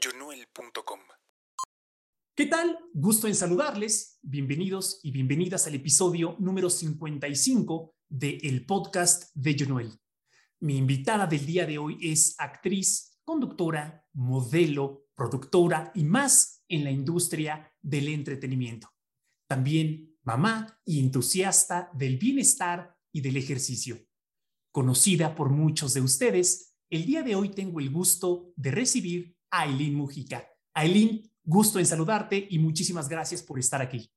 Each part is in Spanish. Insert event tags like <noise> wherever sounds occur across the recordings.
Junuel.com. ¿Qué tal? Gusto en saludarles. Bienvenidos y bienvenidas al episodio número 55 de el podcast de Junuel. Mi invitada del día de hoy es actriz, conductora, modelo, productora y más en la industria del entretenimiento. También mamá y entusiasta del bienestar y del ejercicio. Conocida por muchos de ustedes, el día de hoy tengo el gusto de recibir Aileen Mujica. Aileen, gusto en saludarte y muchísimas gracias por estar aquí.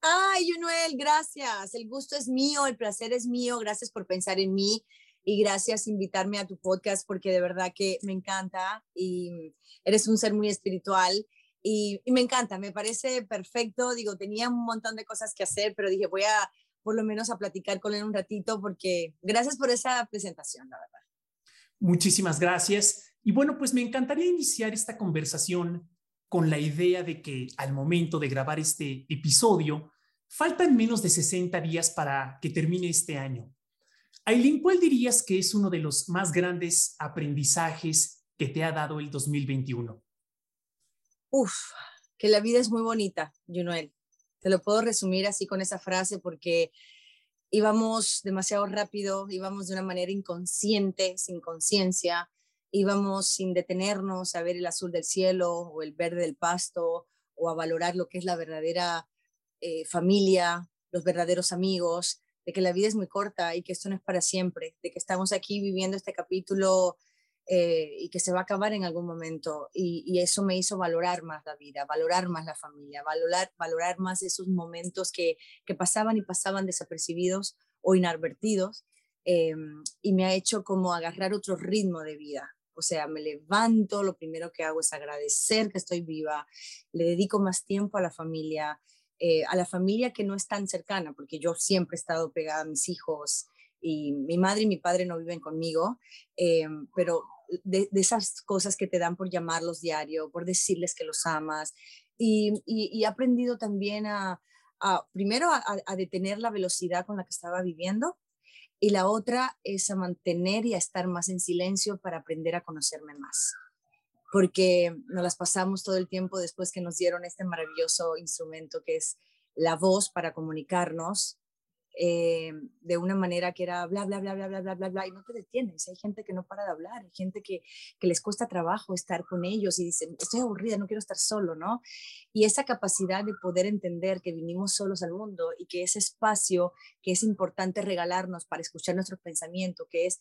Ay, Junuel, gracias. El gusto es mío, el placer es mío. Gracias por pensar en mí y gracias por invitarme a tu podcast porque de verdad que me encanta y eres un ser muy espiritual y, y, me encanta, me parece perfecto. Digo, tenía un montón de cosas que hacer, pero dije, voy a por lo menos a platicar con él un ratito porque gracias por esa presentación, la verdad. Muchísimas gracias. Y bueno, pues me encantaría iniciar esta conversación con la idea de que al momento de grabar este episodio, faltan menos de 60 días para que termine este año. Aileen, ¿cuál dirías que es uno de los más grandes aprendizajes que te ha dado el 2021? Uf, que la vida es muy bonita, Junuel. Te lo puedo resumir así con esa frase porque íbamos demasiado rápido, íbamos de una manera inconsciente, sin conciencia, íbamos sin detenernos a ver el azul del cielo o el verde del pasto o a valorar lo que es la verdadera eh, familia, los verdaderos amigos, de que la vida es muy corta y que esto no es para siempre, de que estamos aquí viviendo este capítulo eh, y que se va a acabar en algún momento. Y, eso me hizo valorar más la vida, valorar más la familia, valorar, valorar más esos momentos que, que pasaban y pasaban desapercibidos o inadvertidos. Eh, y me ha hecho como agarrar otro ritmo de vida, o sea, me levanto, lo primero que hago es agradecer que estoy viva, le dedico más tiempo a la familia, eh, a la familia que no es tan cercana, porque yo siempre he estado pegada a mis hijos y mi madre y mi padre no viven conmigo, eh, pero de, esas cosas que te dan por llamarlos diario, por decirles que los amas. Y, he aprendido también a, primero a detener la velocidad con la que estaba viviendo y la otra es a mantener y a estar más en silencio para aprender a conocerme más. Porque nos las pasamos todo el tiempo después que nos dieron este maravilloso instrumento que es la voz para comunicarnos eh, de una manera que era bla, bla, bla, bla, bla, bla, bla, bla, y no te detienes. Hay gente que no para de hablar, hay gente que, que les cuesta trabajo estar con ellos y dicen, estoy aburrida, no quiero estar solo, ¿no? Y esa capacidad de poder entender que vinimos solos al mundo y que ese espacio que es importante regalarnos para escuchar nuestros pensamientos, que es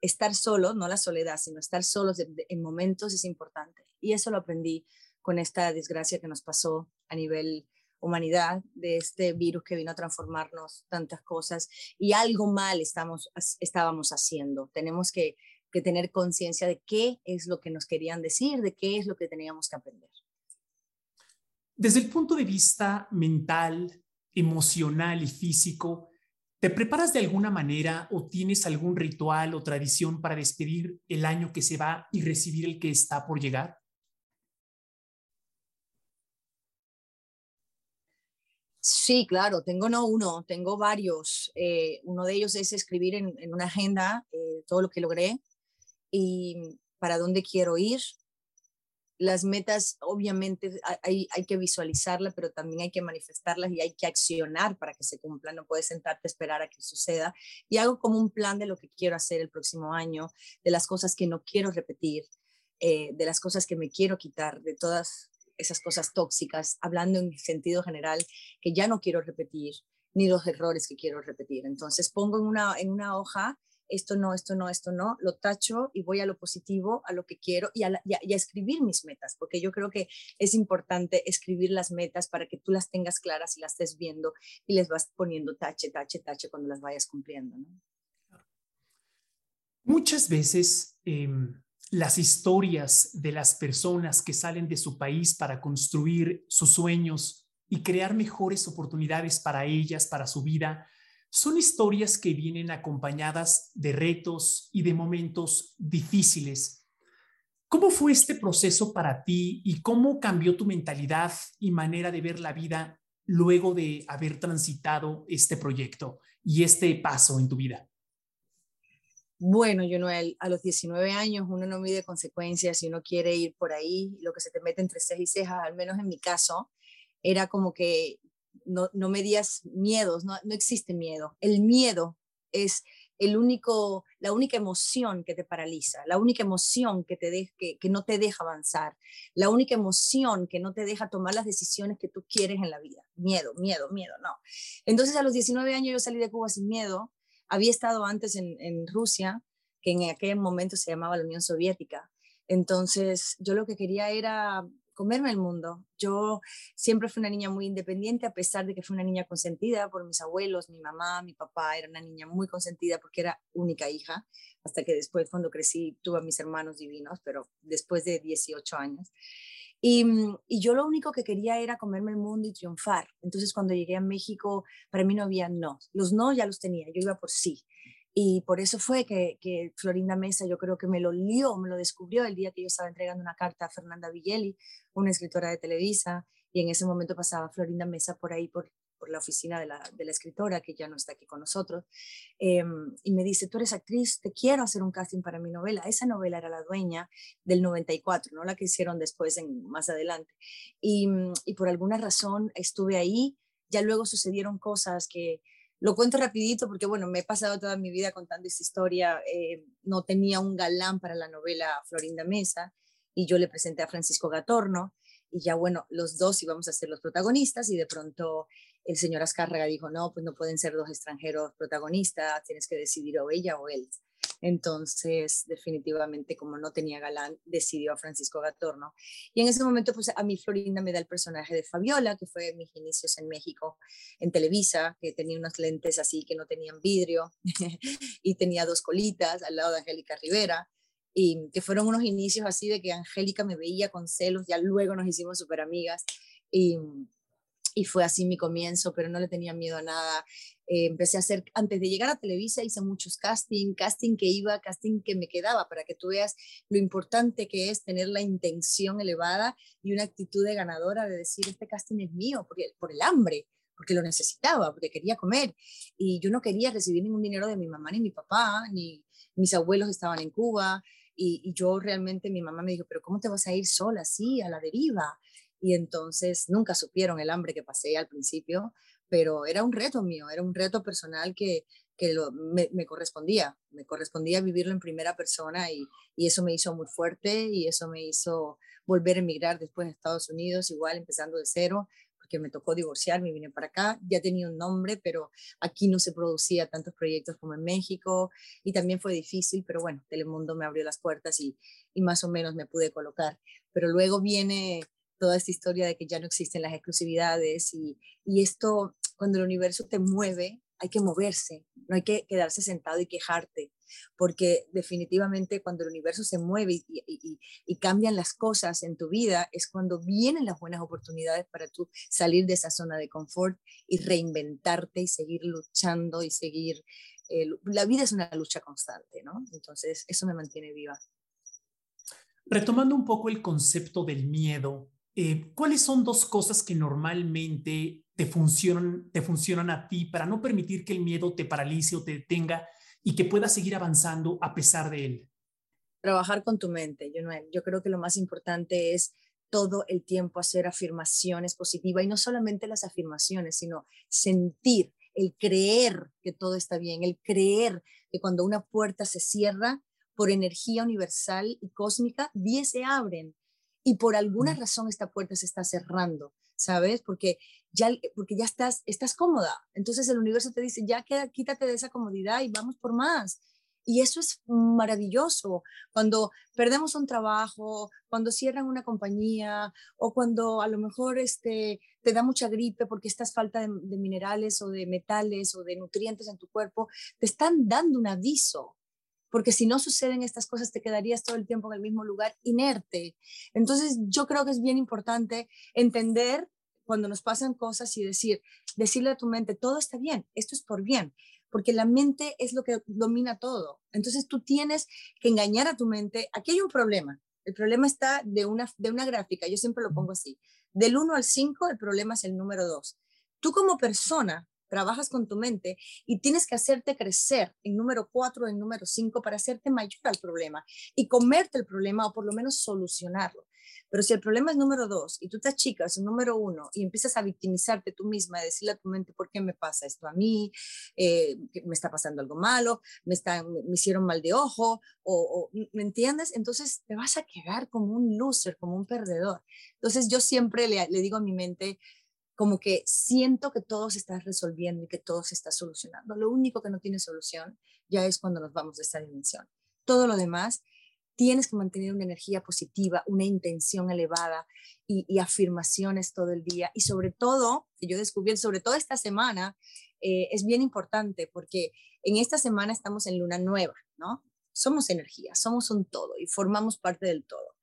estar solo, no la soledad, sino estar solos en momentos es importante. Y eso lo aprendí con esta desgracia que nos pasó a nivel humanidad, de este virus que vino a transformarnos tantas cosas y algo mal estamos, estábamos haciendo. Tenemos que, que tener conciencia de qué es lo que nos querían decir, de qué es lo que teníamos que aprender. Desde el punto de vista mental, emocional y físico, ¿te preparas de alguna manera o tienes algún ritual o tradición para despedir el año que se va y recibir el que está por llegar? Sí, claro, tengo no uno, tengo varios. Eh, uno de ellos es escribir en, una agenda eh, todo lo que logré y para dónde quiero ir. Las metas, obviamente, hay, que visualizarlas, pero también hay que manifestarlas y hay que accionar para que se cumplan. No puedes sentarte a esperar a que suceda. Y hago como un plan de lo que quiero hacer el próximo año, de las cosas que no quiero repetir, eh, de las cosas que me quiero quitar, de todas esas cosas tóxicas, hablando en sentido general, que ya no quiero repetir, ni los errores que quiero repetir. Entonces pongo en una, en una hoja, esto no, esto no, esto no, lo tacho y voy a lo positivo, a lo que quiero y a, escribir mis metas, porque yo creo que es importante escribir las metas para que tú las tengas claras y las estés viendo y les vas poniendo tache, tache, tache cuando las vayas cumpliendo. Muchas veces... Em, las historias de las personas que salen de su país para construir sus sueños y crear mejores oportunidades para ellas, para su vida, son historias que vienen acompañadas de retos y de momentos difíciles. ¿Cómo fue este proceso para ti y cómo cambió tu mentalidad y manera de ver la vida luego de haber transitado este proyecto y este paso en tu vida? Bueno, no, a los 19 años uno no mide consecuencias y uno quiere ir por ahí, lo que se te mete entre cejas y cejas, al menos en mi caso, era como que no, no medías miedos, no, no existe miedo. El miedo es el único, la única emoción que te paraliza, la única emoción que, te que, que, no te deja avanzar, la única emoción que no te deja tomar las decisiones que tú quieres en la vida. Miedo, miedo, miedo, no. Entonces a los 19 años yo salí de Cuba sin miedo. Había estado antes en, Rusia, que en aquel momento se llamaba la Unión Soviética. Entonces yo lo que quería era comerme el mundo. Yo siempre fui una niña muy independiente, a pesar de que fui una niña consentida por mis abuelos, mi mamá, mi papá, era una niña muy consentida porque era única hija, hasta que después cuando crecí tuve a mis hermanos divinos, pero después de 18 años. Y, mm, y, yo lo único que quería era comerme el mundo y triunfar. Entonces cuando llegué a México, para mí no había no. Los no ya los tenía, yo iba por sí. Y por eso fue que, que, Florinda Mesa yo creo que me lo lió, me lo descubrió el día que yo estaba entregando una carta a Fernanda Villeli, una escritora de Televisa, y en ese momento pasaba Florinda Mesa por ahí, por, por la oficina de la, de la, escritora, que ya no está aquí con nosotros, em, y me dice, tú eres actriz, te quiero hacer un casting para mi novela. Esa novela era La Dueña del 94, no la que hicieron después, en, más adelante. Y, y por alguna razón estuve ahí, ya luego sucedieron cosas que lo cuento rapidito porque, bueno, me he pasado toda mi vida contando esta historia. Eh, no tenía un galán para la novela Florinda Mesa y yo le presenté a Francisco Gatorno y ya, bueno, los dos íbamos a ser los protagonistas y de pronto el señor Azcárraga dijo, no, pues no pueden ser dos extranjeros protagonistas, tienes que decidir o ella o él. Entonces, definitivamente, como no tenía galán, decidió a Francisco Gatorno. Y en ese momento, pues a mí Florinda me da el personaje de Fabiola, que fue mis inicios en México, en Televisa, que tenía unos lentes así que no tenían vidrio <laughs> y tenía dos colitas al lado de Angélica Rivera. Y que fueron unos inicios así de que Angélica me veía con celos, ya luego nos hicimos súper amigas. Y, y fue así mi comienzo, pero no le tenía miedo a nada. Eh, empecé a hacer, antes de llegar a Televisa hice muchos casting, casting que iba, casting que me quedaba, para que tú veas lo importante que es tener la intención elevada y una actitud de ganadora de decir, este casting es mío, porque, por el hambre, porque lo necesitaba, porque quería comer. Y yo no quería recibir ningún dinero de mi mamá ni mi papá, ni mis abuelos estaban en Cuba. Y, y yo realmente, mi mamá me dijo, pero ¿cómo te vas a ir sola así, a la deriva? Y entonces nunca supieron el hambre que pasé al principio, pero era un reto mío, era un reto personal que, que me, correspondía, me correspondía vivirlo en primera persona y, y, eso me hizo muy fuerte y eso me hizo volver a emigrar después a Estados Unidos, igual empezando de cero, porque me tocó divorciarme y vine para acá, ya tenía un nombre, pero aquí no se producía tantos proyectos como en México y también fue difícil, pero bueno, Telemundo me abrió las puertas y, y más o menos me pude colocar. Pero luego viene toda esta historia de que ya no existen las exclusividades y, y esto, cuando el universo te mueve, hay que moverse, no hay que quedarse sentado y quejarte, porque definitivamente cuando el universo se mueve y, y, cambian las cosas en tu vida, es cuando vienen las buenas oportunidades para tú salir de esa zona de confort y reinventarte y seguir luchando y seguir... Eh, la vida es una lucha constante, ¿no? Entonces, eso me mantiene viva. Retomando un poco el concepto del miedo, eh, ¿cuáles son dos cosas que normalmente te funcionan, a ti para no permitir que el miedo te paralice o te detenga y que puedas seguir avanzando a pesar de él? Trabajar con tu mente, Yo creo que lo más importante es todo el tiempo hacer afirmaciones positivas y no solamente las afirmaciones, sino sentir, el creer que todo está bien, el creer que cuando una puerta se cierra por energía universal y cósmica, 10 se abren y por alguna razón esta puerta se está cerrando, ¿sabes? Porque ya, porque ya estás, estás cómoda. Entonces el universo te dice, ya queda, quítate de esa comodidad y vamos por más. Y eso es maravilloso. Cuando perdemos un trabajo, cuando cierran una compañía o cuando a lo mejor este, te da mucha gripe porque estás falta de, de minerales o de metales o de nutrientes en tu cuerpo, te están dando un aviso porque si no suceden estas cosas te quedarías todo el tiempo en el mismo lugar inerte. Entonces yo creo que es bien importante entender cuando nos pasan cosas y decir, decirle a tu mente, todo está bien, esto es por bien, porque la mente es lo que domina todo. Entonces tú tienes que engañar a tu mente, aquí hay un problema, el problema está de una, de una gráfica, yo siempre lo pongo así, del 1 al 5 el problema es el número 2. Tú como persona trabajas con tu mente y tienes que hacerte crecer en número cuatro, en número cinco, para hacerte mayor al problema y comerte el problema o por lo menos solucionarlo. Pero si el problema es número dos y tú te achicas en número uno y empiezas a victimizarte tú misma, a decirle a tu mente, ¿por qué me pasa esto a mí? Eh, ¿Me está pasando algo malo? ¿Me, está, me hicieron mal de ojo? O, ¿Me entiendes? Entonces te vas a quedar como un loser, como un perdedor. Entonces yo siempre le digo a mi mente, como que siento que todo se está resolviendo y que todo se está solucionando. Lo único que no tiene solución ya es cuando nos vamos de esta dimensión. Todo lo demás, tienes que mantener una energía positiva, una intención elevada y, afirmaciones todo el día. Y sobre todo, yo descubrí, sobre todo esta semana, eh, es bien importante porque en esta semana estamos en luna nueva, ¿no? Somos energía, somos un todo y formamos parte del todo.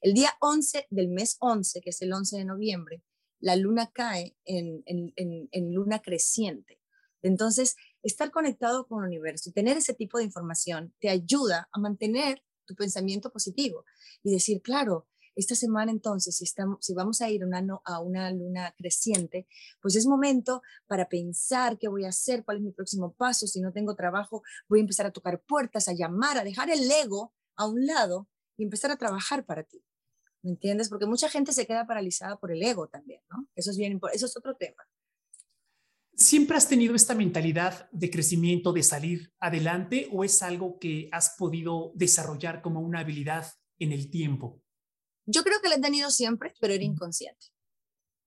El día 11 del mes 11, que es el 11 de noviembre, la luna cae en, luna creciente. Entonces, estar conectado con el universo y tener ese tipo de información te ayuda a mantener tu pensamiento positivo y decir, claro, esta semana entonces, si, estamos, si vamos a ir una, a una luna creciente, pues es momento para pensar qué voy a hacer, cuál es mi próximo paso, si no tengo trabajo, voy a empezar a tocar puertas, a llamar, a dejar el ego a un lado y empezar a trabajar para ti. ¿Me entiendes? Porque mucha gente se queda paralizada por el ego también, ¿no? Eso es bien, eso es otro tema. ¿Siempre has tenido esta mentalidad de crecimiento, de salir adelante, o es algo que has podido desarrollar como una habilidad en el tiempo? Yo creo que lo he tenido siempre, pero era inconsciente.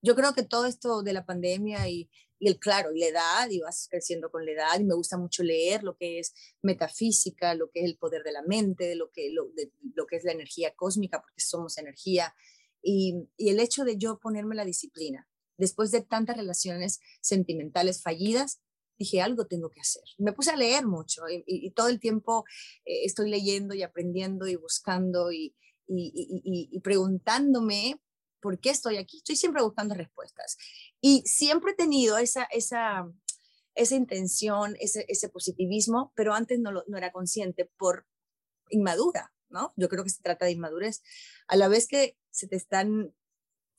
Yo creo que todo esto de la pandemia y, y el claro, y la edad, y vas creciendo con la edad, y me gusta mucho leer lo que es metafísica, lo que es el poder de la mente, lo que, lo, lo que es la energía cósmica, porque somos energía, y, y el hecho de yo ponerme la disciplina, después de tantas relaciones sentimentales fallidas, dije, algo tengo que hacer. Me puse a leer mucho y, todo el tiempo eh, estoy leyendo y aprendiendo y buscando y, y, preguntándome por qué estoy aquí. Estoy siempre buscando respuestas. Y siempre he tenido esa, esa, esa intención, ese, ese positivismo, pero antes no, no era consciente por inmadura, ¿no? Yo creo que se trata de inmadurez. A la vez que se te están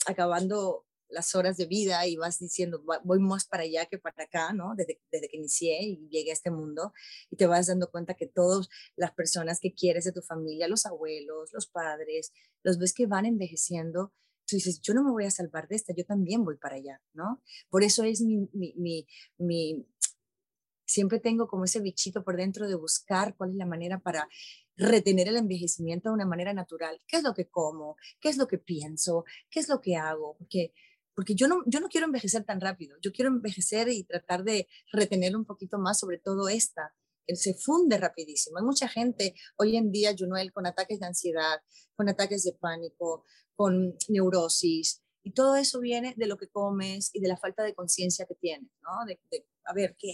acabando las horas de vida y vas diciendo, voy más para allá que para acá, ¿no? Desde, desde que inicié y llegué a este mundo y te vas dando cuenta que todas las personas que quieres de tu familia, los abuelos, los padres, los ves que van envejeciendo tú dices, yo no me voy a salvar de esta, yo también voy para allá, ¿no? Por eso es mi, mi, mi, siempre tengo como ese bichito por dentro de buscar cuál es la manera para retener el envejecimiento de una manera natural. ¿Qué es lo que como? ¿Qué es lo que pienso? ¿Qué es lo que hago? Porque, porque yo, no, yo no quiero envejecer tan rápido, yo quiero envejecer y tratar de retener un poquito más, sobre todo esta, se funde rapidísimo. Hay mucha gente hoy en día, Junuel, con ataques de ansiedad, con ataques de pánico, con neurosis. Y todo eso viene de lo que comes y de la falta de conciencia que tienes, ¿no? De, a ver, ¿qué?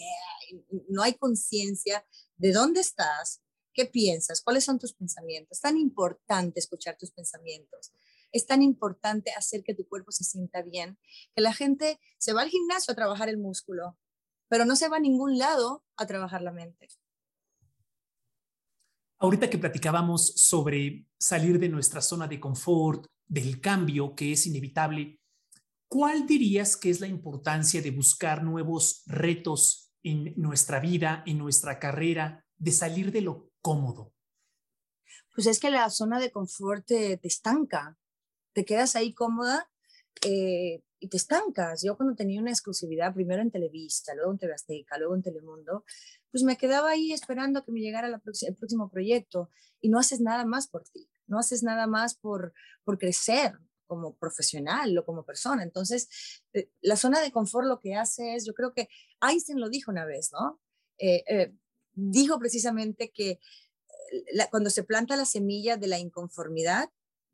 No hay conciencia de dónde estás, qué piensas, cuáles son tus pensamientos. Es tan importante escuchar tus pensamientos. Es tan importante hacer que tu cuerpo se sienta bien, que la gente se va al gimnasio a trabajar el músculo, pero no se va a ningún lado a trabajar la mente. Ahorita que platicábamos sobre salir de nuestra zona de confort, del cambio que es inevitable, ¿cuál dirías que es la importancia de buscar nuevos retos en nuestra vida, en nuestra carrera, de salir de lo cómodo? Pues es que la zona de confort te, estanca, te quedas ahí cómoda eh, y te estancas. Yo cuando tenía una exclusividad, primero en Televista, luego en TV Azteca, luego en Telemundo, pues me quedaba ahí esperando que me llegara el próximo proyecto y no haces nada más por ti no haces nada más por, por crecer como profesional o como persona. Entonces, eh, la zona de confort lo que hace es, yo creo que Einstein lo dijo una vez, ¿no? Eh, eh, dijo precisamente que cuando se planta la semilla de la inconformidad,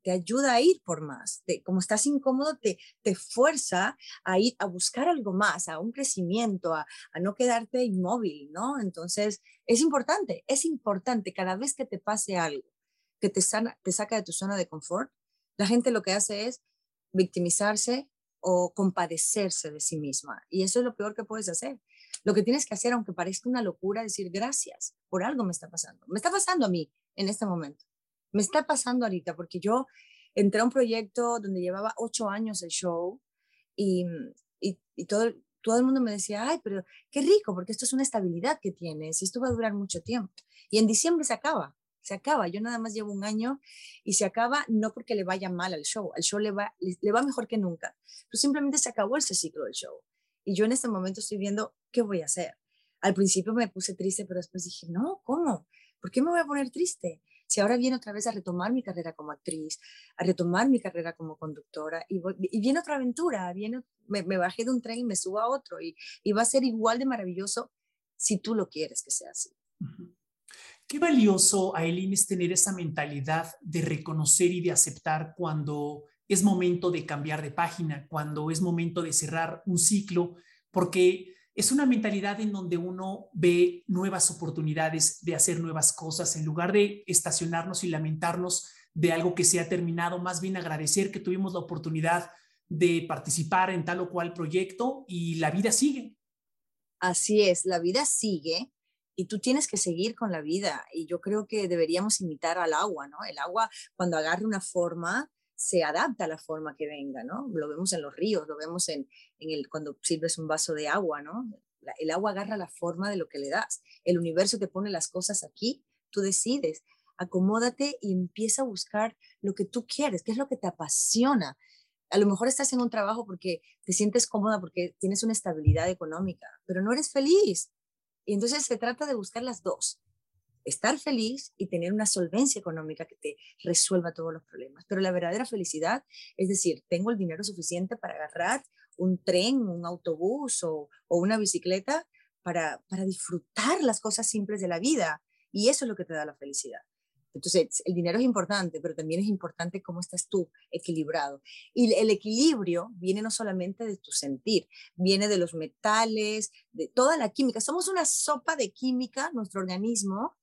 te ayuda a ir por más. como estás incómodo, te, te fuerza a ir a buscar algo más, a un crecimiento, a, a, no quedarte inmóvil, ¿no? Entonces, es importante, es importante cada vez que te pase algo, que te, sana, te saca de tu zona de confort, la gente lo que hace es victimizarse o compadecerse de sí misma. Y eso es lo peor que puedes hacer. Lo que tienes que hacer, aunque parezca una locura, decir gracias, por algo me está pasando. Me está pasando a mí en este momento. Me está pasando ahorita porque yo entré a un proyecto donde llevaba ocho años el show y, y, todo, todo el mundo me decía, ay, pero qué rico, porque esto es una estabilidad que tienes y esto va a durar mucho tiempo. Y en diciembre se acaba, se acaba. Yo nada más llevo un año y se acaba no porque le vaya mal al show, al show le va, le, va mejor que nunca, pero simplemente se acabó ese ciclo del show. Y yo en este momento estoy viendo qué voy a hacer. Al principio me puse triste, pero después dije, no, ¿cómo? ¿Por qué me voy a poner triste? Si ahora viene otra vez a retomar mi carrera como actriz, a retomar mi carrera como conductora, y, viene otra aventura, viene, me, bajé de un tren y me subo a otro, y, va a ser igual de maravilloso si tú lo quieres que sea así. Qué valioso, Aileen, es tener esa mentalidad de reconocer y de aceptar cuando es momento de cambiar de página, cuando es momento de cerrar un ciclo, porque es una mentalidad en donde uno ve nuevas oportunidades de hacer nuevas cosas en lugar de estacionarnos y lamentarnos de algo que se ha terminado, más bien agradecer que tuvimos la oportunidad de participar en tal o cual proyecto y la vida sigue. Así es, la vida sigue y tú tienes que seguir con la vida y yo creo que deberíamos imitar al agua, ¿no? El agua cuando agarre una forma se adapta a la forma que venga, ¿no? Lo vemos en los ríos, lo vemos en, el, cuando sirves un vaso de agua, ¿no? el agua agarra la forma de lo que le das. El universo te pone las cosas aquí, tú decides, acomódate y empieza a buscar lo que tú quieres, qué es lo que te apasiona. A lo mejor estás en un trabajo porque te sientes cómoda, porque tienes una estabilidad económica, pero no eres feliz. Y entonces se trata de buscar las dos estar feliz y tener una solvencia económica que te resuelva todos los problemas. Pero la verdadera felicidad es decir, tengo el dinero suficiente para agarrar un tren, un autobús o, una bicicleta para, para disfrutar las cosas simples de la vida. Y eso es lo que te da la felicidad. Entonces, el dinero es importante, pero también es importante cómo estás tú equilibrado. Y el equilibrio viene no solamente de tu sentir, viene de los metales, de toda la química. Somos una sopa de química, nuestro organismo,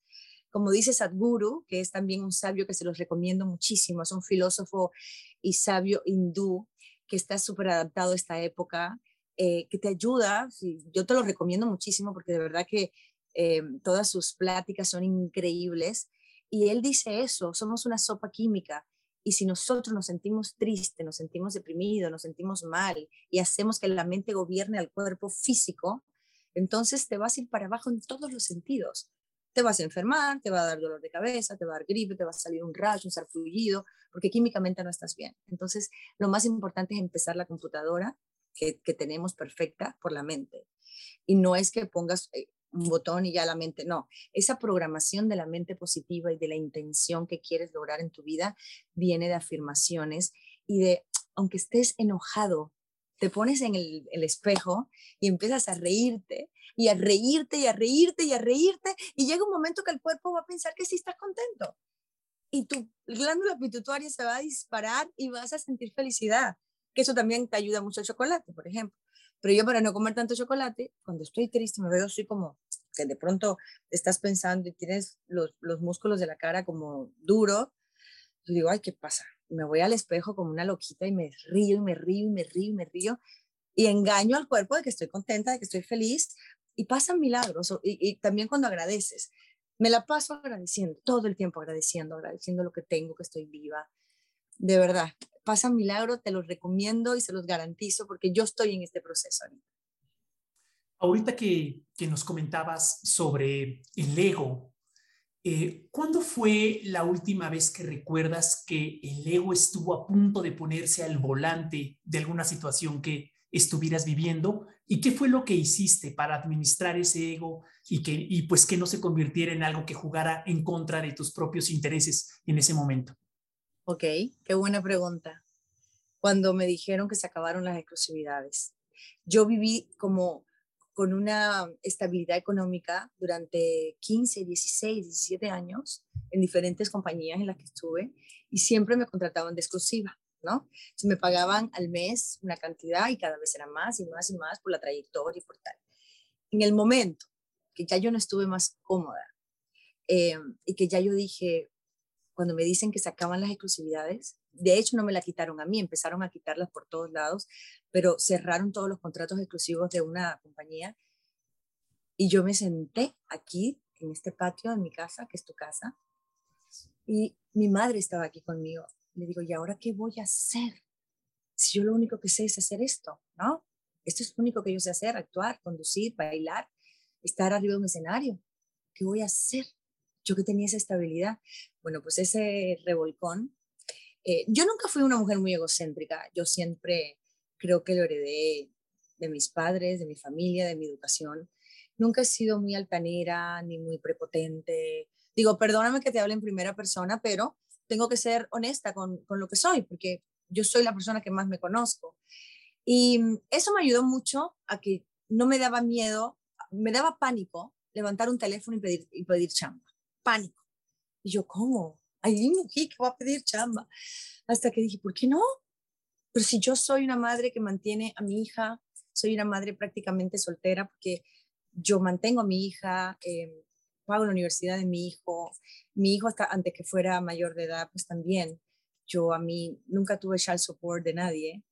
como dice Sadhguru, que es también un sabio que se los recomiendo muchísimo, es un filósofo y sabio hindú que está súper adaptado a esta época, eh, que te ayuda, yo te lo recomiendo muchísimo porque de verdad que eh, todas sus pláticas son increíbles. Y él dice eso, somos una sopa química. Y si nosotros nos sentimos tristes, nos sentimos deprimidos, nos sentimos mal y hacemos que la mente gobierne al cuerpo físico, entonces te vas a ir para abajo en todos los sentidos te vas a enfermar, te va a dar dolor de cabeza, te va a dar gripe, te va a salir un rayo, un sarpullido, porque químicamente no estás bien. Entonces, lo más importante es empezar la computadora que, tenemos perfecta por la mente. Y no es que pongas eh, un botón y ya la mente, no, esa programación de la mente positiva y de la intención que quieres lograr en tu vida viene de afirmaciones y de, aunque estés enojado, te pones en el, espejo y empiezas a reírte y a reírte y a reírte y a reírte y llega un momento que el cuerpo va a pensar que sí estás contento y tu glándula pituitaria se va a disparar y vas a sentir felicidad, que eso también te ayuda mucho el chocolate, por ejemplo. Pero yo para no comer tanto chocolate, cuando estoy triste me veo así como que de pronto estás pensando y tienes los, los músculos de la cara como duro, yo digo, ay, ¿qué pasa? Me voy al espejo como una loquita y me río y me río y me río y me río y engaño al cuerpo de que estoy contenta, de que estoy feliz, y pasan milagros, y, también cuando agradeces. Me la paso agradeciendo, todo el tiempo agradeciendo, agradeciendo lo que tengo, que estoy viva. De verdad, pasan milagros, te los recomiendo y se los garantizo porque yo estoy en este proceso ahorita. Que, que nos comentabas sobre el ego, eh, ¿cuándo fue la última vez que recuerdas que el ego estuvo a punto de ponerse al volante de alguna situación que estuvieras viviendo y qué fue lo que hiciste para administrar ese ego y que y pues que no se convirtiera en algo que jugara en contra de tus propios intereses en ese momento. Ok, qué buena pregunta. Cuando me dijeron que se acabaron las exclusividades, yo viví como con una estabilidad económica durante 15, 16, 17 años en diferentes compañías en las que estuve y siempre me contrataban de exclusiva. ¿no? Se me pagaban al mes una cantidad y cada vez era más y más y más por la trayectoria y por tal. En el momento que ya yo no estuve más cómoda eh, y que ya yo dije, cuando me dicen que se acaban las exclusividades, de hecho no me la quitaron a mí, empezaron a quitarlas por todos lados, pero cerraron todos los contratos exclusivos de una compañía y yo me senté aquí en este patio de mi casa, que es tu casa, y mi madre estaba aquí conmigo le digo, ¿y ahora qué voy a hacer? Si yo lo único que sé es hacer esto, ¿no? Esto es lo único que yo sé hacer, actuar, conducir, bailar, estar arriba de un escenario. ¿Qué voy a hacer? Yo que tenía esa estabilidad. Bueno, pues ese revolcón. Eh, yo nunca fui una mujer muy egocéntrica. Yo siempre creo que lo heredé de mis padres, de mi familia, de mi educación. Nunca he sido muy altanera ni muy prepotente. Digo, perdóname que te hable en primera persona, pero tengo que ser honesta con, con lo que soy, porque yo soy la persona que más me conozco. Y eso me ayudó mucho a que no me daba miedo, me daba pánico levantar un teléfono y pedir, y pedir chamba. Pánico. Y yo, ¿cómo? Ay, mujer que va a pedir chamba. Hasta que dije, ¿por qué no? Pero si yo soy una madre que mantiene a mi hija, soy una madre prácticamente soltera porque yo mantengo a mi hija, eh, pago la universidad de mi hijo, mi hijo hasta antes que fuera mayor de edad, pues también. Yo a mí nunca tuve child support de nadie.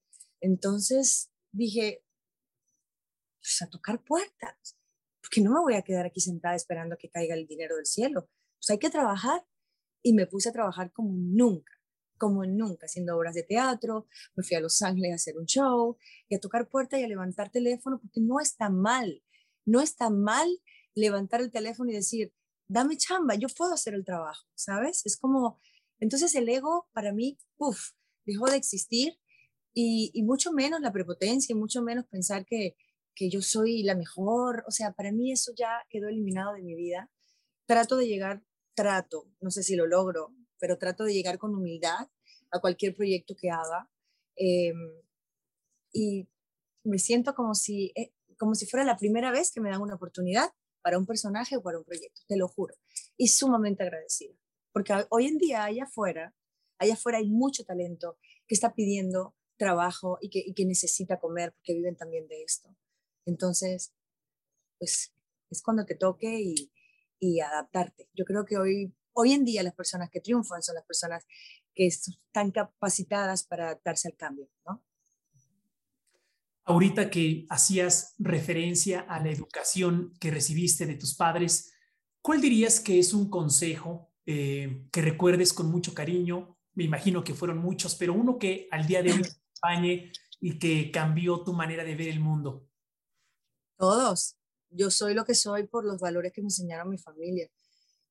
Entonces dije, pues a tocar puertas, porque no me voy a quedar aquí sentada esperando que caiga el dinero del cielo. Pues hay que trabajar. Y me puse a trabajar como nunca, como nunca, haciendo obras de teatro. Me fui a Los Ángeles a hacer un show y a tocar puertas y a levantar teléfono, porque no está mal. No está mal levantar el teléfono y decir, dame chamba, yo puedo hacer el trabajo, ¿sabes? Es como, entonces el ego para mí, uff, dejó de existir y, y, mucho menos la prepotencia y mucho menos pensar que, que yo soy la mejor, o sea, para mí eso ya quedó eliminado de mi vida. Trato de llegar, trato, no sé si lo logro, pero trato de llegar con humildad a cualquier proyecto que haga. Eh, y me siento como si, eh, como si fuera la primera vez que me dan una oportunidad para un personaje o para un proyecto, te lo juro. Y sumamente agradecida, porque hoy en día allá afuera, allá afuera hay mucho talento que está pidiendo trabajo y que, y que necesita comer porque viven también de esto. Entonces, pues es cuando te toque y, y adaptarte. Yo creo que hoy, hoy en día las personas que triunfan son las personas que están capacitadas para adaptarse al cambio, ¿no? Ahorita que hacías referencia a la educación que recibiste de tus padres, ¿cuál dirías que es un consejo eh, que recuerdes con mucho cariño? Me imagino que fueron muchos, pero uno que al día de hoy te <laughs> acompañe y que cambió tu manera de ver el mundo. Todos. Yo soy lo que soy por los valores que me enseñaron mi familia.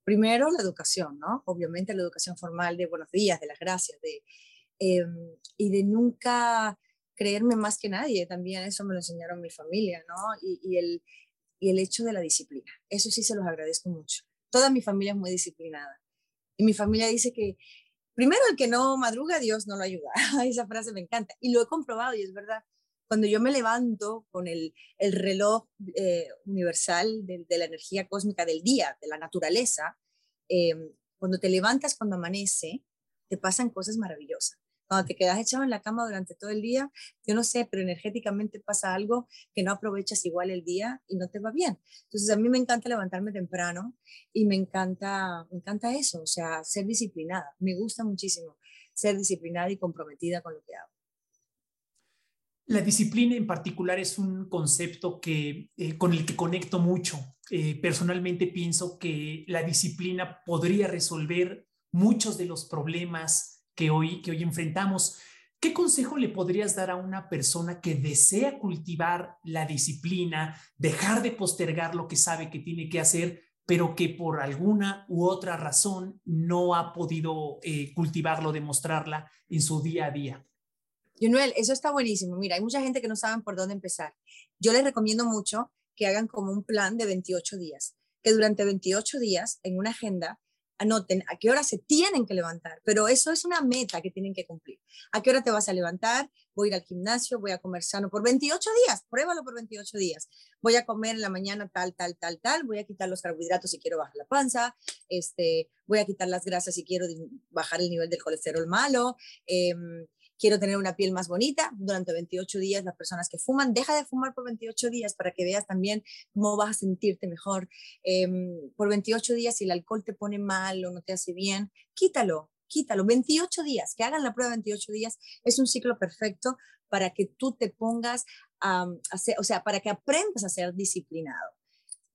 Primero, la educación, ¿no? Obviamente la educación formal de buenos días, de las gracias, de, em, y de nunca creerme más que nadie, también eso me lo enseñaron mi familia, ¿no? Y, el, y el hecho de la disciplina, eso sí se los agradezco mucho. Toda mi familia es muy disciplinada. Y mi familia dice que primero el que no madruga, Dios no lo ayuda. <laughs> Esa frase me encanta. Y lo he comprobado y es verdad. Cuando yo me levanto con el, el reloj eh, universal de, de, la energía cósmica del día, de la naturaleza, eh, cuando te levantas, cuando amanece, te pasan cosas maravillosas cuando te quedas echado en la cama durante todo el día, yo no sé, pero energéticamente pasa algo que no aprovechas igual el día y no te va bien. Entonces a mí me encanta levantarme temprano y me encanta, me encanta eso, o sea, ser disciplinada. Me gusta muchísimo ser disciplinada y comprometida con lo que hago. La disciplina en particular es un concepto que, eh, con el que conecto mucho. Eh, personalmente pienso que la disciplina podría resolver muchos de los problemas que hoy, que hoy enfrentamos. ¿Qué consejo le podrías dar a una persona que desea cultivar la disciplina, dejar de postergar lo que sabe que tiene que hacer, pero que por alguna u otra razón no ha podido eh, cultivarlo, demostrarla en su día a día? Junuel, eso está buenísimo. Mira, hay mucha gente que no sabe por dónde empezar. Yo les recomiendo mucho que hagan como un plan de 28 días, que durante 28 días en una agenda anoten a qué hora se tienen que levantar, pero eso es una meta que tienen que cumplir. ¿A qué hora te vas a levantar? Voy a ir al gimnasio, voy a comer sano por 28 días, pruébalo por 28 días. Voy a comer en la mañana tal, tal, tal, tal, voy a quitar los carbohidratos si quiero bajar la panza, este, voy a quitar las grasas si quiero bajar el nivel del colesterol malo. Eh, quiero tener una piel más bonita, durante 28 días las personas que fuman, deja de fumar por 28 días para que veas también cómo vas a sentirte mejor. Em, por 28 días, si el alcohol te pone mal o no te hace bien, quítalo, quítalo. 28 días, que hagan la prueba 28 días, es un ciclo perfecto para que tú te pongas a hacer, o sea, para que aprendas a ser disciplinado.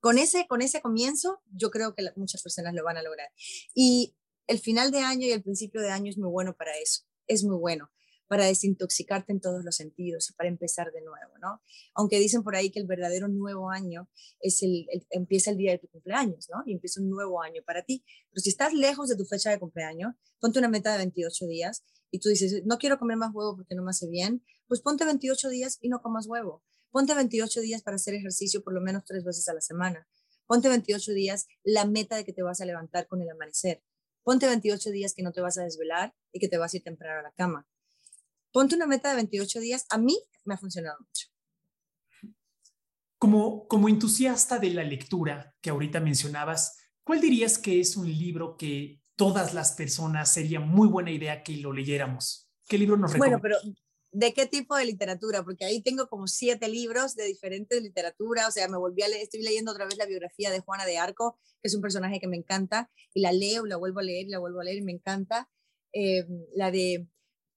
Con ese, con ese comienzo, yo creo que muchas personas lo van a lograr. Y el final de año y el principio de año es muy bueno para eso, es muy bueno para desintoxicarte en todos los sentidos y para empezar de nuevo, ¿no? Aunque dicen por ahí que el verdadero nuevo año es el, empieza el día de tu cumpleaños, ¿no? Y empieza un nuevo año para ti. Pero si estás lejos de tu fecha de cumpleaños, ponte una meta de 28 días y tú dices, no quiero comer más huevo porque no me hace bien, pues ponte 28 días y no comas huevo. Ponte 28 días para hacer ejercicio por lo menos tres veces a la semana. Ponte 28 días la meta de que te vas a levantar con el amanecer. Ponte 28 días que no te vas a desvelar y que te vas a ir temprano a la cama. Ponte una meta de 28 días. A mí me ha funcionado mucho. Como, como entusiasta de la lectura que ahorita mencionabas, ¿cuál dirías que es un libro que todas las personas sería muy buena idea que lo leyéramos? ¿Qué libro nos recomiendas? Bueno, pero ¿de qué tipo de literatura? Porque ahí tengo como siete libros de diferentes literatura, o sea, me volví a leer, estoy leyendo otra vez la biografía de Juana de Arco, que es un personaje que me encanta, y la leo, la vuelvo a leer, la vuelvo a leer, y me encanta. Eh, la de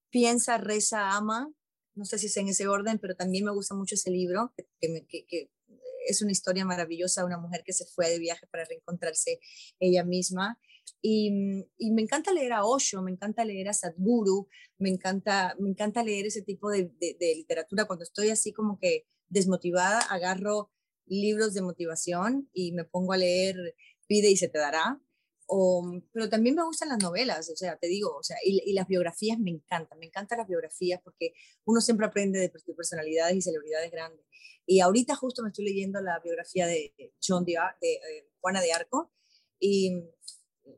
Piensa, reza, ama, no sé si es en ese orden, pero también me gusta mucho ese libro, que, es una historia maravillosa, una mujer que se fue de viaje para reencontrarse ella misma. Y, me encanta leer a Osho, me encanta leer a Sadhguru, me encanta, me encanta leer ese tipo de, de, literatura. Cuando estoy así como que desmotivada, agarro libros de motivación y me pongo a leer Pide y se te dará, pero también me gustan las novelas, o sea, te digo, o sea, y, las biografías me encantan, me encantan las biografías porque uno siempre aprende de, personalidades y celebridades grandes. Y ahorita justo me estoy leyendo la biografía de John de, de eh, Juana de Arco y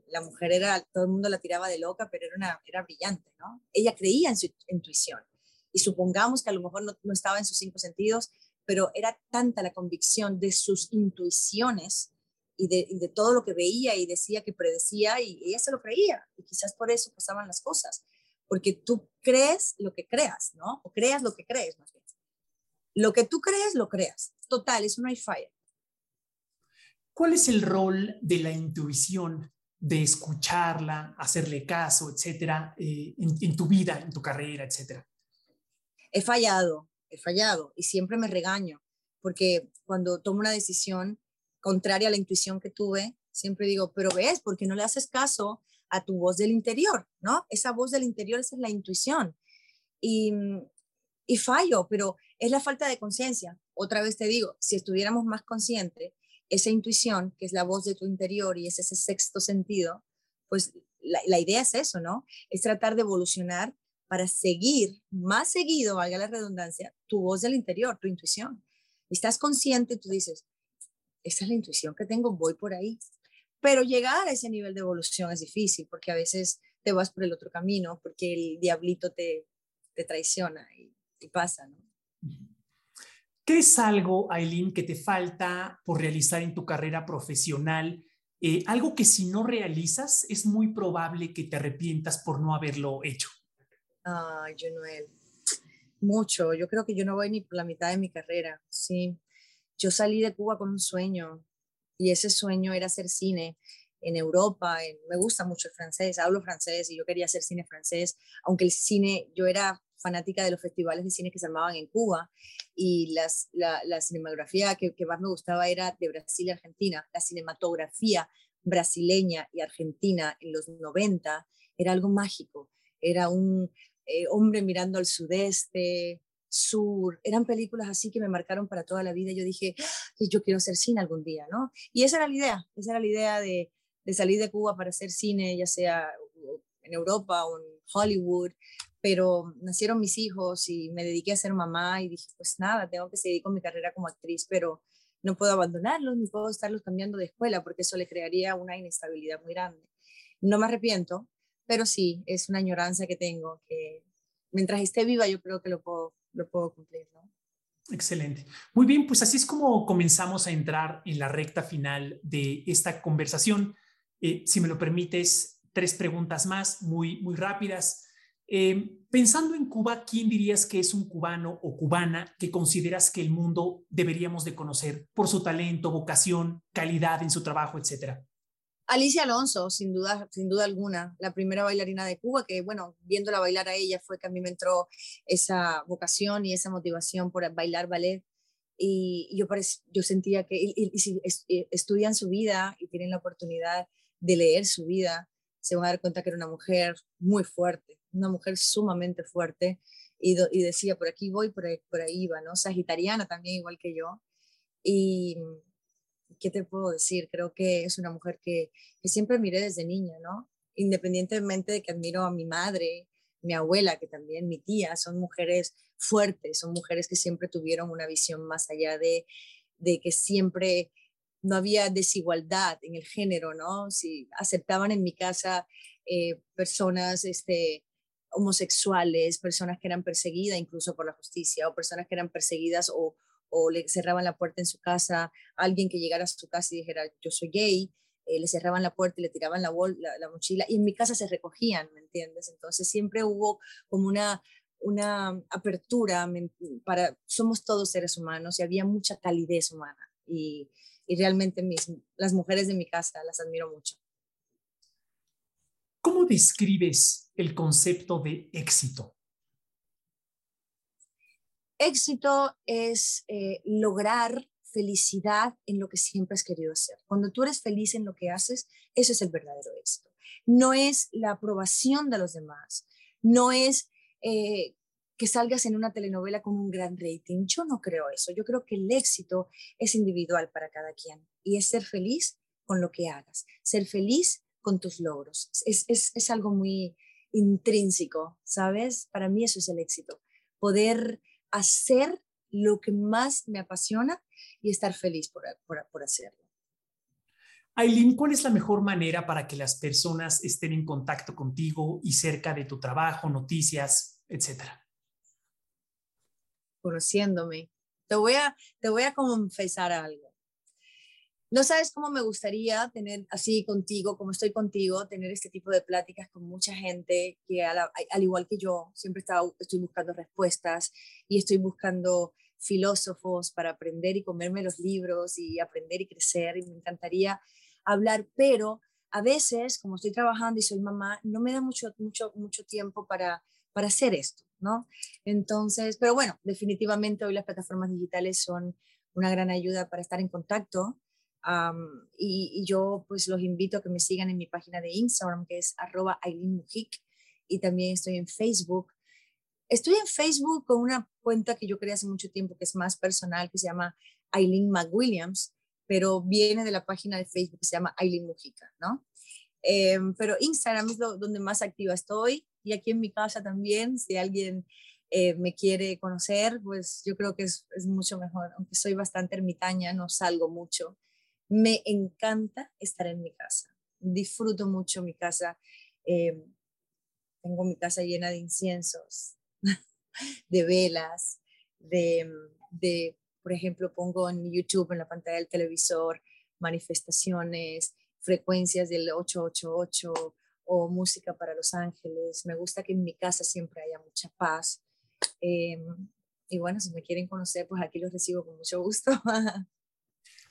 la mujer era, todo el mundo la tiraba de loca, pero era, una, era brillante, ¿no? Ella creía en su intuición y supongamos que a lo mejor no, no estaba en sus cinco sentidos, pero era tanta la convicción de sus intuiciones y de, todo lo que veía y decía que predecía y ella se lo creía y quizás por eso pasaban las cosas, porque tú crees lo que creas, ¿no? O creas lo que crees más bien. Lo que tú crees, lo creas. Total, eso no hay falla. ¿Cuál es el rol de la intuición, de escucharla, hacerle caso, etcétera, eh, en, en tu vida, en tu carrera, etcétera? He fallado, he fallado y siempre me regaño, porque cuando tomo una decisión, contraria a la intuición que tuve, siempre digo, pero ves, porque no le haces caso a tu voz del interior, ¿no? Esa voz del interior, esa es la intuición. Y, y fallo, pero es la falta de conciencia. Otra vez te digo, si estuviéramos más conscientes, esa intuición, que es la voz de tu interior y es ese sexto sentido, pues la, la idea es eso, ¿no? Es tratar de evolucionar para seguir más seguido, valga la redundancia, tu voz del interior, tu intuición. Estás consciente, tú dices, esa es la intuición que tengo, voy por ahí. Pero llegar a ese nivel de evolución es difícil porque a veces te vas por el otro camino, porque el diablito te, te traiciona y, pasa, ¿no? ¿Qué es algo, Aileen, que te falta por realizar en tu carrera profesional? Eh, algo que si no realizas es muy probable que te arrepientas por no haberlo hecho. Ay, Noel, mucho. Yo creo que yo no voy ni por la mitad de mi carrera, sí yo salí de Cuba con un sueño y ese sueño era hacer cine en Europa. me gusta mucho el francés, hablo francés y yo quería hacer cine francés, aunque el cine, yo era fanática de los festivales de cine que se armaban en Cuba y las, la, cinematografía que, que, más me gustaba era de Brasil y Argentina. La cinematografía brasileña y argentina en los 90 era algo mágico. Era un eh, hombre mirando al sudeste, Sur, eran películas así que me marcaron para toda la vida. Yo dije, yo quiero hacer cine algún día, ¿no? Y esa era la idea, esa era la idea de, salir de Cuba para hacer cine, ya sea en Europa o en Hollywood, pero nacieron mis hijos y me dediqué a ser mamá y dije, pues nada, tengo que seguir con mi carrera como actriz, pero no puedo abandonarlos ni puedo estarlos cambiando de escuela porque eso le crearía una inestabilidad muy grande. No me arrepiento, pero sí, es una añoranza que tengo que mientras esté viva yo creo que lo puedo lo puedo cumplir, ¿no? Excelente. Muy bien, pues así es como comenzamos a entrar en la recta final de esta conversación. Eh, si me lo permites, tres preguntas más, muy, muy rápidas. Eh, pensando en Cuba, ¿quién dirías que es un cubano o cubana que consideras que el mundo deberíamos de conocer por su talento, vocación, calidad en su trabajo, etcétera? Alicia Alonso, sin duda, sin duda alguna, la primera bailarina de Cuba, que bueno, viéndola bailar a ella fue que a mí me entró esa vocación y esa motivación por bailar ballet. Y yo, yo sentía que si eh, estudian su vida y tienen la oportunidad de leer su vida, se van a dar cuenta que era una mujer muy fuerte, una mujer sumamente fuerte y, decía, por aquí voy, por ahí, por va, ¿no? Sagitariana también, igual que yo. Y, ¿qué te puedo decir? Creo que es una mujer que, que siempre miré desde niña, ¿no? Independientemente de que admiro a mi madre, mi abuela, que también mi tía, son mujeres fuertes, son mujeres que siempre tuvieron una visión más allá de, de que siempre no había desigualdad en el género, ¿no? Si aceptaban en mi casa eh, personas este, homosexuales, personas que eran perseguidas incluso por la justicia, o personas que eran perseguidas o, o le cerraban la puerta en su casa, alguien que llegara a su casa y dijera, yo soy gay, eh, le cerraban la puerta y le tiraban la, la, mochila, y en mi casa se recogían, ¿me entiendes? Entonces siempre hubo como una, una apertura para, somos todos seres humanos y había mucha calidez humana, y, y realmente mis, las mujeres de mi casa las admiro mucho. ¿Cómo describes el concepto de éxito? Éxito es eh, lograr felicidad en lo que siempre has querido hacer. Cuando tú eres feliz en lo que haces, eso es el verdadero éxito. No es la aprobación de los demás, no es eh, que salgas en una telenovela con un gran rating. Yo no creo eso. Yo creo que el éxito es individual para cada quien y es ser feliz con lo que hagas, ser feliz con tus logros. Es, es, es algo muy intrínseco, ¿sabes? Para mí eso es el éxito. Poder hacer lo que más me apasiona y estar feliz por, por, hacerlo. Aileen, ¿cuál es la mejor manera para que las personas estén en contacto contigo y cerca de tu trabajo, noticias, etcétera? Conociéndome. Te voy a, te voy a confesar algo. No sabes cómo me gustaría tener así contigo, como estoy contigo, tener este tipo de pláticas con mucha gente que al, igual que yo, siempre estoy buscando respuestas y estoy buscando filósofos para aprender y comerme los libros y aprender y crecer y me encantaría hablar, pero a veces, como estoy trabajando y soy mamá, no me da mucho, mucho, mucho tiempo para, para hacer esto, ¿no? Entonces, pero bueno, definitivamente hoy las plataformas digitales son una gran ayuda para estar en contacto y, yo pues los invito a que me sigan en mi página de Instagram, que es arroba y también estoy en Facebook. Estoy en Facebook con una cuenta que yo creé hace mucho tiempo, que es más personal, que se llama Aileen McWilliams, pero viene de la página de Facebook que se llama Aileen Mujica, ¿no? Em, pero Instagram es donde más activa estoy y aquí en mi casa también, si alguien eh, me quiere conocer, pues yo creo que es, es, mucho mejor, aunque soy bastante ermitaña, no salgo mucho. Me encanta estar en mi casa. Disfruto mucho mi casa. Em, tengo mi casa llena de inciensos, <laughs> de velas, de, de, por ejemplo, pongo en YouTube, en la pantalla del televisor, manifestaciones, frecuencias del 888 o música para los ángeles. Me gusta que en mi casa siempre haya mucha paz. Em, y bueno, si me quieren conocer, pues aquí los recibo con mucho gusto. <laughs>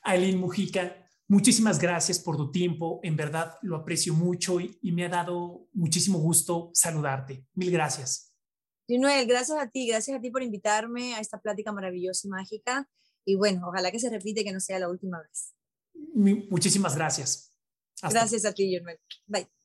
Aileen Mujica, muchísimas gracias por tu tiempo. En verdad lo aprecio mucho y, me ha dado muchísimo gusto saludarte. Mil gracias. Noel, gracias a ti, gracias a ti por invitarme a esta plática maravillosa y mágica. Y bueno, ojalá que se repite, que no sea la última vez. Muchísimas gracias. Gracias a ti, Noel. Bye.